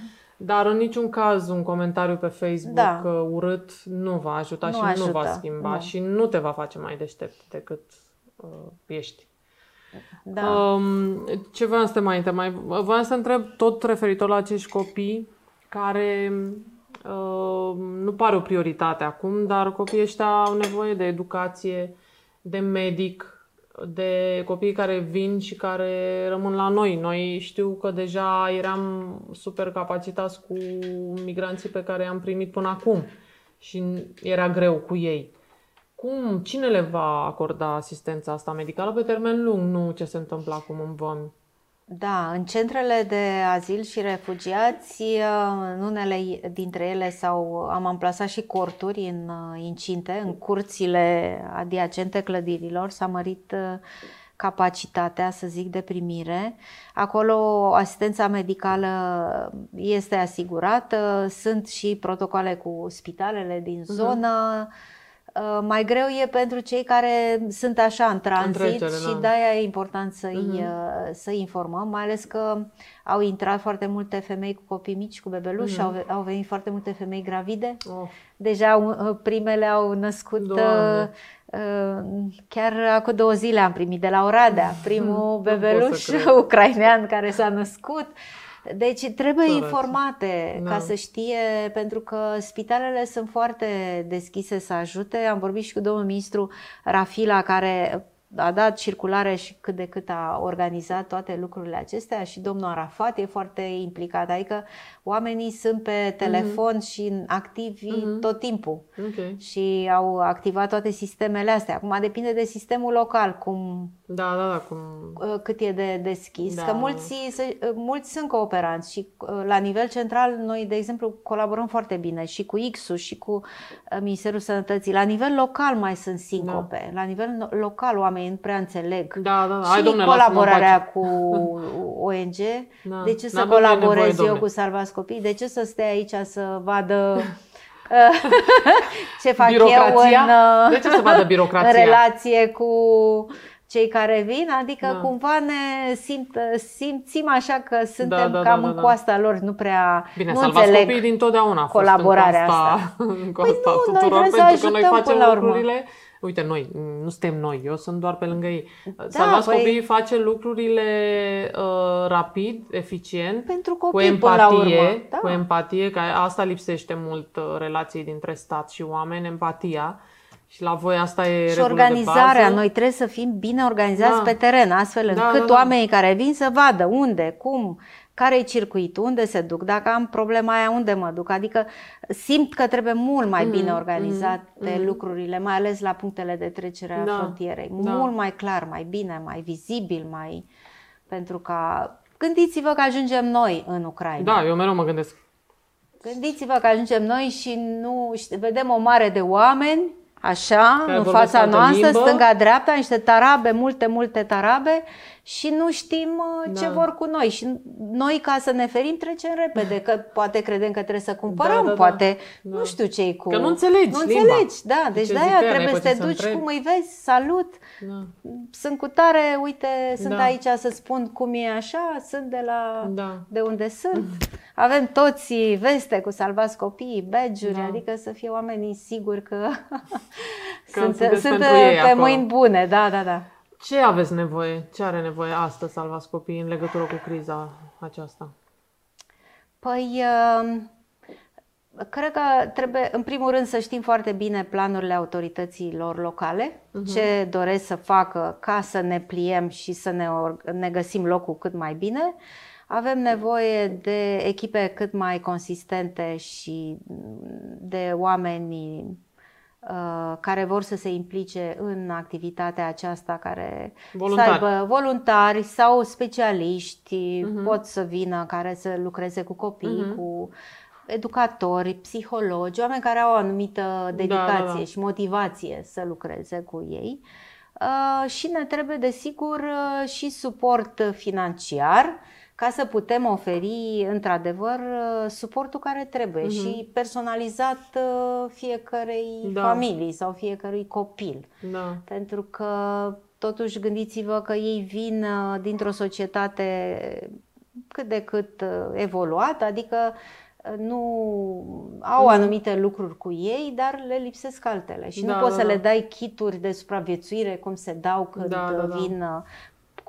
Dar în niciun caz un comentariu pe Facebook da. urât nu va ajuta nu și ajută. nu va schimba nu. și nu te va face mai deștept decât uh, ești. Da. Um, ce vreau să te mai întreb? Mai, vreau să întreb tot referitor la acești copii care uh, nu pare o prioritate acum, dar copiii ăștia au nevoie de educație, de medic, de copii care vin și care rămân la noi. Noi știu că deja eram super capacitați cu migranții pe care i-am primit până acum și era greu cu ei. Cum, cine le va acorda asistența asta medicală pe termen lung, nu ce se întâmplă acum în vămi? Da, în centrele de azil și refugiați, în unele dintre ele sau am amplasat și corturi în uh, incinte, în curțile adiacente clădirilor, s-a mărit uh, capacitatea, să zic, de primire. Acolo asistența medicală este asigurată, sunt și protocoale cu spitalele din mhm. zonă, uh-huh Uh, mai greu e pentru cei care sunt așa în tranzit în și da. de-aia e important să-i, uh-huh. să informăm, mai ales că au intrat foarte multe femei cu copii mici, cu bebeluși, uh-huh. au, au venit foarte multe femei gravide. Oh. Deja uh, primele au născut uh, chiar acum două zile am primit de la Oradea (laughs) primul bebeluș (laughs) ucrainean care s-a născut. Deci trebuie Săraci. informate da. ca să știe, pentru că spitalele sunt foarte deschise să ajute. Am vorbit și cu domnul ministru Rafila, care a dat circulare și cât de cât a organizat toate lucrurile acestea și domnul Arafat e foarte implicat, adică oamenii sunt pe telefon uh-huh. și activi uh-huh. tot timpul okay. și au activat toate sistemele astea. Acum depinde de sistemul local, cum, da, da, da, cum... Uh, cât e de deschis, da. că mulți, uh, mulți sunt cooperanți și uh, la nivel central noi, de exemplu, colaborăm foarte bine și cu IXU și cu Ministerul Sănătății. La nivel local mai sunt sincope, da. la nivel local oamenii nu prea înțeleg. Da, da, da. Și Hai, colaborarea cu ONG. Da. De ce să colaborez nevoie, eu cu Salvați Copii? De ce să stai aici să vadă (laughs) ce fac birocrația? eu în, de ce să vadă birocrația? în (laughs) relație cu cei care vin, adică da. cumva ne simt, simțim așa că suntem da, da, cam da, da, în da. coasta lor, nu prea Bine, nu înțeleg copiii din totdeauna colaborarea în coasta, asta. (laughs) În coasta păi nu, tuturor, noi trebuie să că noi facem lucrurile Uite, noi, nu suntem noi, eu sunt doar pe lângă ei. Da, Salvați păi... Copiii face lucrurile uh, rapid, eficient, Pentru copii, cu empatie, da. cu empatie, că asta lipsește mult uh, relației dintre stat și oameni, empatia. Și la voi asta e Și organizarea, noi trebuie să fim bine organizați da. pe teren, astfel da, încât da, da, da. oamenii care vin să vadă unde, cum, care e circuitul, unde se duc, dacă am problema aia, unde mă duc. Adică simt că trebuie mult mai mm, bine organizate mm, mm. lucrurile, mai ales la punctele de trecere a da, frontierei. Da. Mult mai clar, mai bine, mai vizibil, mai... Pentru ca... Gândiți-vă că ajungem noi în Ucraina. Da, eu mereu mă gândesc. Gândiți-vă că ajungem noi și nu vedem o mare de oameni așa, Care în fața noastră, stânga-dreapta, niște tarabe, multe, multe tarabe și nu știm uh, ce da. vor cu noi. Și noi, ca să ne ferim, trecem repede, că poate credem că trebuie să cumpărăm, da, da, da. poate da. nu știu ce cu... Că nu înțelegi Nu limba. înțelegi, da. Deci de-aia trebuie să te duci, cum îi vezi, salut, da. sunt cu tare, uite, sunt da. aici să spun cum e așa, sunt de la da. de unde sunt. Avem toți veste cu salvați copiii, badge da. adică să fie oamenii siguri că, că (laughs) sunt, sunt pe acolo. mâini bune, da, da, da. Ce aveți nevoie? Ce are nevoie astăzi Salvați Copiii în legătură cu criza aceasta? Păi, um, cred că trebuie, în primul rând, să știm foarte bine planurile autorităților locale, uh-huh. ce doresc să facă ca să ne pliem și să ne, ne găsim locul cât mai bine. Avem nevoie de echipe cât mai consistente și de oameni uh, care vor să se implice în activitatea aceasta, care Voluntari. să aibă voluntari sau specialiști, uh-huh. pot să vină care să lucreze cu copii, uh-huh. cu educatori, psihologi, oameni care au o anumită dedicație da, da, da. și motivație să lucreze cu ei. Uh, și ne trebuie, desigur, uh, și suport financiar ca să putem oferi, într-adăvăr, uh, suportul care trebuie uh-huh. și personalizat fiecărei da. familii sau fiecărui copil. Da. Pentru că, totuși, gândiți-vă că ei vin dintr-o societate cât de cât evoluată, adică nu au mhm. anumite lucruri cu ei, dar le lipsesc altele și da, nu poți da, să da. le dai kituri de supraviețuire cum se dau când da, da, da.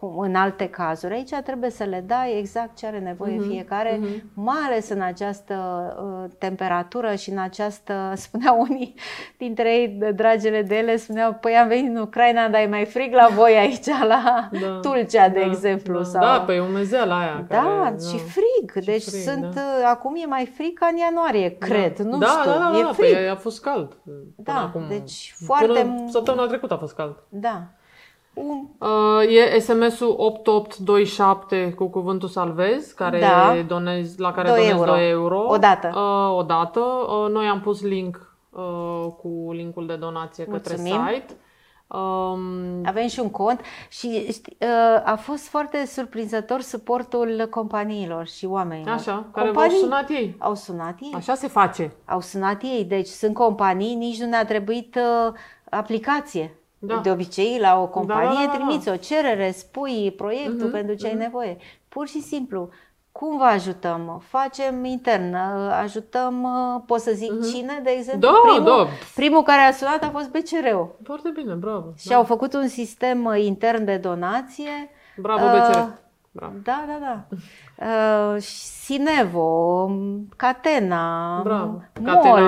Vin în alte cazuri. Aici trebuie să le dai exact ce are nevoie uh-huh, fiecare, uh-huh. mai ales în această uh, temperatură și în această, (laughs) spuneau unii dintre ei, dragele de ele, spuneau, păi am venit în Ucraina, dar e mai frig la voi aici, (laughs) la da, Tulcea, de da, exemplu. Da, sau... da pe umezeala aia. Da, care, și da. frig. Și deci frig, sunt, da. Uh, acum e mai frig ca în ianuarie, da. cred, da. nu da, știu, da, da, e da, frig. Păi a fost cald. Da, acum, deci foarte... Până săptămâna trecută a fost cald. Da. Uh, e SMS-ul 8827 cu cuvântul salvez, care da. donezi, la care 2 donezi euro. 2 euro. O dată. Uh, o dată. Uh, noi am pus link uh, cu linkul de donație Mulțumim. către site. Um, Avem și un cont și uh, a fost foarte surprinzător suportul companiilor și oamenilor. Așa, care v-au sunat ei. Au sunat ei. Așa se face. Au sunat ei, deci sunt companii, nici nu ne-a trebuit uh, aplicație. Da. De obicei, la o companie da, da, da, da. trimiți o cerere, spui proiectul uh-huh, pentru ce uh-huh. ai nevoie. Pur și simplu, cum vă ajutăm? Facem intern, ajutăm, pot să zic uh-huh. cine, de exemplu? Da, primul, da. primul care a sunat a fost BCR-ul. Foarte bine, bravo. Și da. au făcut un sistem intern de donație. Bravo, BCR. Uh, Bravo. Da, da, da. Uh, Sinevo, Catena, Bravo. Mol,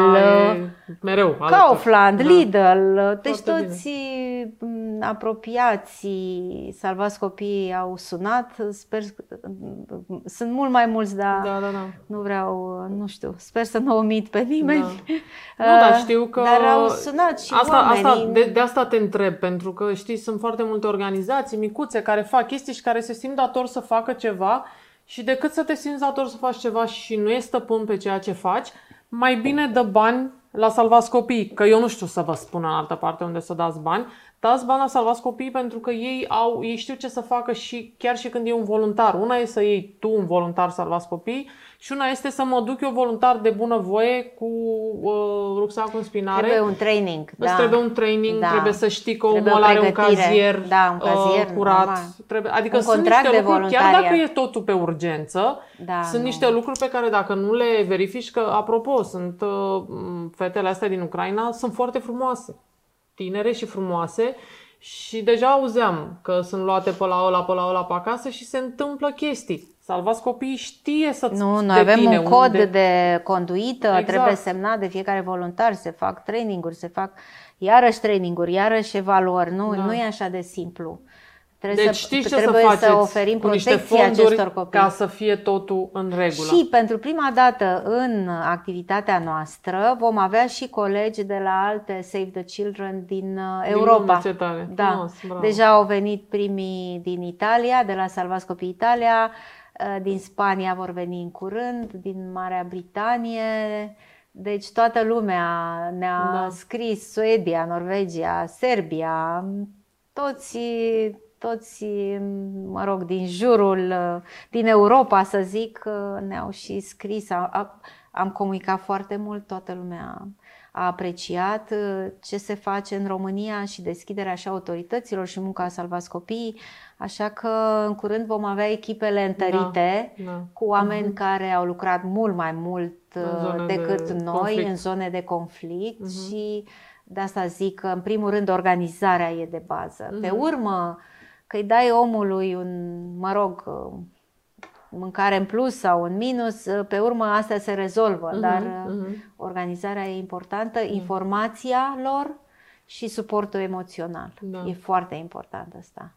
mereu Kaufland, da. Lidl, deci Foarte toți bine. Mm, apropiații, salvați copiii au sunat, sper, sunt mult mai mulți, dar da, da, da. nu vreau, nu știu, sper să nu omit pe nimeni. Da. (laughs) Nu, dar știu că... Dar au sunat și asta, oamenii. Asta, de, de asta te întreb, pentru că știi, sunt foarte multe organizații micuțe care fac chestii și care se simt dator să facă ceva și decât să te simți dator să faci ceva și nu e stăpân pe ceea ce faci, mai bine dă bani la salvați copii. Că eu nu știu să vă spun în altă parte unde să dați bani. Dați bani la salvați copii pentru că ei, au, ei știu ce să facă și chiar și când e un voluntar. Una e să iei tu un voluntar salvați copii și una este să mă duc eu voluntar de bună voie cu uh, rucsacul în spinare. Trebuie un training. Îți da. trebuie un training, da. trebuie să știi că omul are un cazier, da, un cazier uh, curat. Trebuie, adică un sunt niște de lucruri, chiar dacă e totul pe urgență, da, sunt nu. niște lucruri pe care dacă nu le verifici, că apropo, sunt uh, fetele astea din Ucraina, sunt foarte frumoase. Tinere și frumoase și deja auzeam că sunt luate pe la ăla, pe la ăla pe acasă și se întâmplă chestii. Salvați copiii știe să Nu, noi avem un cod unde... de conduită, exact. trebuie semnat de fiecare voluntar, se fac traininguri, se fac iarăși traininguri, iarăși evaluări. Nu, da. nu e așa de simplu. Trebuie deci să, știți ce trebuie să, faceți să oferim protecție acestor copii. ca să fie totul în regulă. Și pentru prima dată în activitatea noastră vom avea și colegi de la alte Save the Children din, uh, din Europa. ce tare. Da. Frumos, Deja au venit primii din Italia, de la Salvați Copii Italia, uh, din Spania vor veni în curând, din Marea Britanie. Deci toată lumea ne-a da. scris, Suedia, Norvegia, Serbia, toți toți, mă rog, din jurul, din Europa, să zic, ne-au și scris. Am comunicat foarte mult, toată lumea a apreciat ce se face în România și deschiderea și autorităților și munca a salvați copiii, așa că în curând vom avea echipele întărite da, da. cu oameni uh-huh. care au lucrat mult mai mult decât de noi conflict. în zone de conflict uh-huh. și de asta zic că în primul rând organizarea e de bază. Uh-huh. Pe urmă, că îi dai omului un, mă rog, mâncare în plus sau în minus, pe urmă astea se rezolvă, uh-huh, dar uh-huh. organizarea e importantă, uh-huh. informația lor și suportul emoțional. Da. E foarte important asta.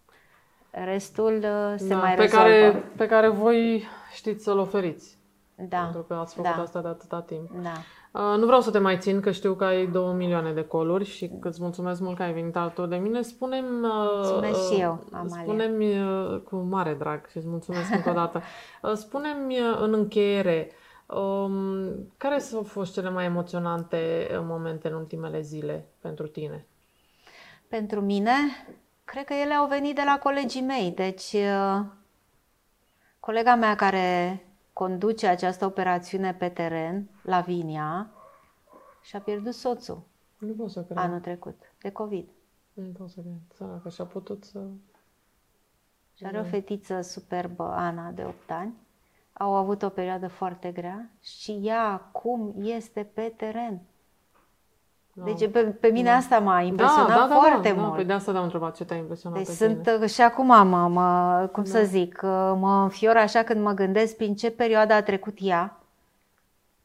Restul uh, se da, mai pe rezolvă. Care, pe care voi știți să-l oferiți. Da. Pentru că ați făcut da. asta de atâta timp. Da. Uh, nu vreau să te mai țin, că știu că ai două milioane de coluri și că îți mulțumesc mult că ai venit alături de mine. Spune-mi... Uh, mulțumesc și eu, Amalia. Spune-mi cu mare drag și îți mulțumesc încă o dată. (laughs) Spune-mi în încheiere, um, care s-au fost cele mai emoționante momente în ultimele zile pentru tine? Pentru mine, cred că ele au venit de la colegii mei. Deci, colega mea care conduce această operațiune pe teren, Lavinia, și-a pierdut soțul nu pot să cred. anul trecut, de COVID. Nu pot să cred. Săracă și-a putut să... Și are o fetiță superbă, Ana, de 8 ani. Au avut o perioadă foarte grea și ea acum este pe teren. Deci pe, pe mine da. asta m-a impresionat da, da, da, foarte da, mult. Da, păi de asta te-am întrebat ce te-a impresionat deci sunt tine. Uh, și acum mă, mă cum da. să zic, uh, mă înfior așa când mă gândesc prin ce perioadă a trecut ea.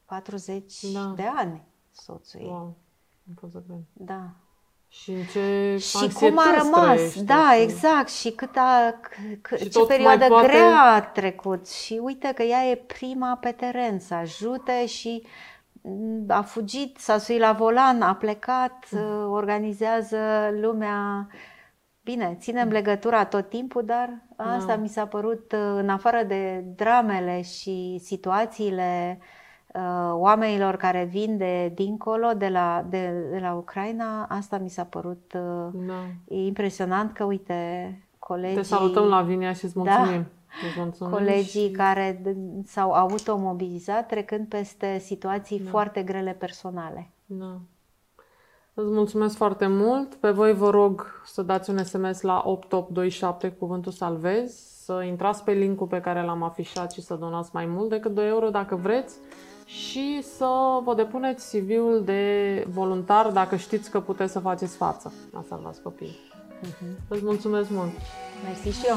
40 da. de ani soțul ei. Wow. Nu pot să cred. Da. Și în ce Și cum a rămas, trăiește, da, și... exact, și cât a, c- și ce perioadă poate... grea a trecut. Și uite că ea e prima pe teren să ajute și a fugit, s-a suit la volan, a plecat, mm. organizează lumea. Bine, ținem legătura tot timpul, dar asta da. mi s-a părut, în afară de dramele și situațiile uh, oamenilor care vin de dincolo, de la, de, de la Ucraina, asta mi s-a părut uh, da. impresionant că, uite, colegii... Te salutăm la Vinia și îți da. mulțumim. Da colegii și... care s-au automobilizat trecând peste situații da. foarte grele personale. Da. Îți mulțumesc foarte mult. Pe voi vă rog să dați un SMS la 8827 cuvântul salvez, să intrați pe linkul pe care l-am afișat și să donați mai mult decât 2 euro dacă vreți și să vă depuneți CV-ul de voluntar dacă știți că puteți să faceți față la Salvați Copii. Uh-huh. Îți mulțumesc mult! Mersi și eu!